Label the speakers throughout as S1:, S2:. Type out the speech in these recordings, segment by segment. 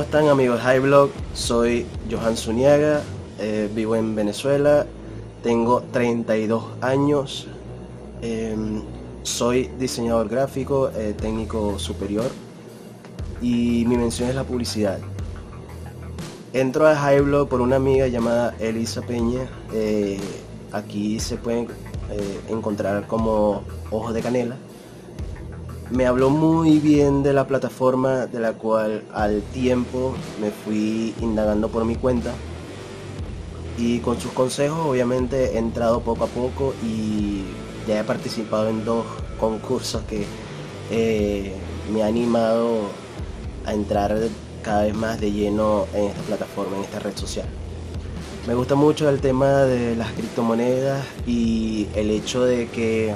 S1: están amigos de Highblog? Soy Johan Zuniaga, eh, vivo en Venezuela, tengo 32 años, em, soy diseñador gráfico, eh, técnico superior y mi mención es la publicidad. Entro a Highblog por una amiga llamada Elisa Peña. Eh, aquí se pueden encontrar como ojos de canela me habló muy bien de la plataforma de la cual al tiempo me fui indagando por mi cuenta y con sus consejos obviamente he entrado poco a poco y ya he participado en dos concursos que eh, me ha animado a entrar cada vez más de lleno en esta plataforma, en esta red social. Me gusta mucho el tema de las criptomonedas y el hecho de que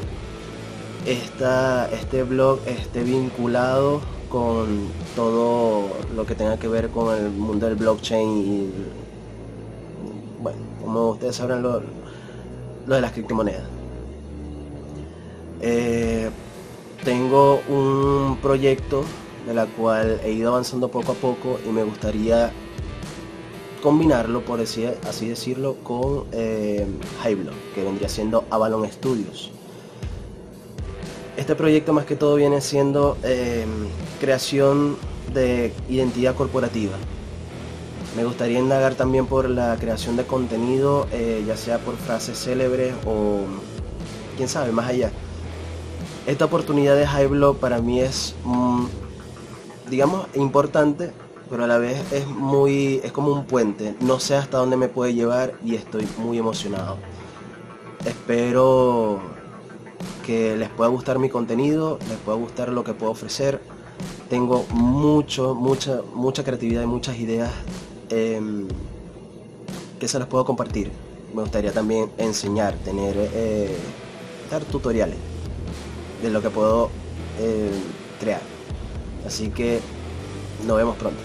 S1: este blog esté vinculado con todo lo que tenga que ver con el mundo del blockchain y bueno, como ustedes sabrán lo, de las criptomonedas. Eh, tengo un proyecto de la cual he ido avanzando poco a poco y me gustaría combinarlo, por así, decirlo, con eh, que vendría siendo Avalon Studios. Este proyecto más que todo viene siendo em, creación de identidad corporativa. Me gustaría indagar también por la creación de contenido, eh, ya sea por frases célebres o quién sabe, más allá. Esta oportunidad de Highblog para mí es, mm, digamos, importante, pero a la vez es muy, es como un puente. No sé hasta dónde me puede llevar y estoy muy emocionado. Espero que les pueda gustar mi contenido, les pueda gustar lo que puedo ofrecer. Tengo mucho, mucha, mucha creatividad y muchas ideas em, que se las puedo compartir. Me gustaría también enseñar, tener eh, dar tutoriales de lo que puedo eh, crear. Así que nos vemos pronto.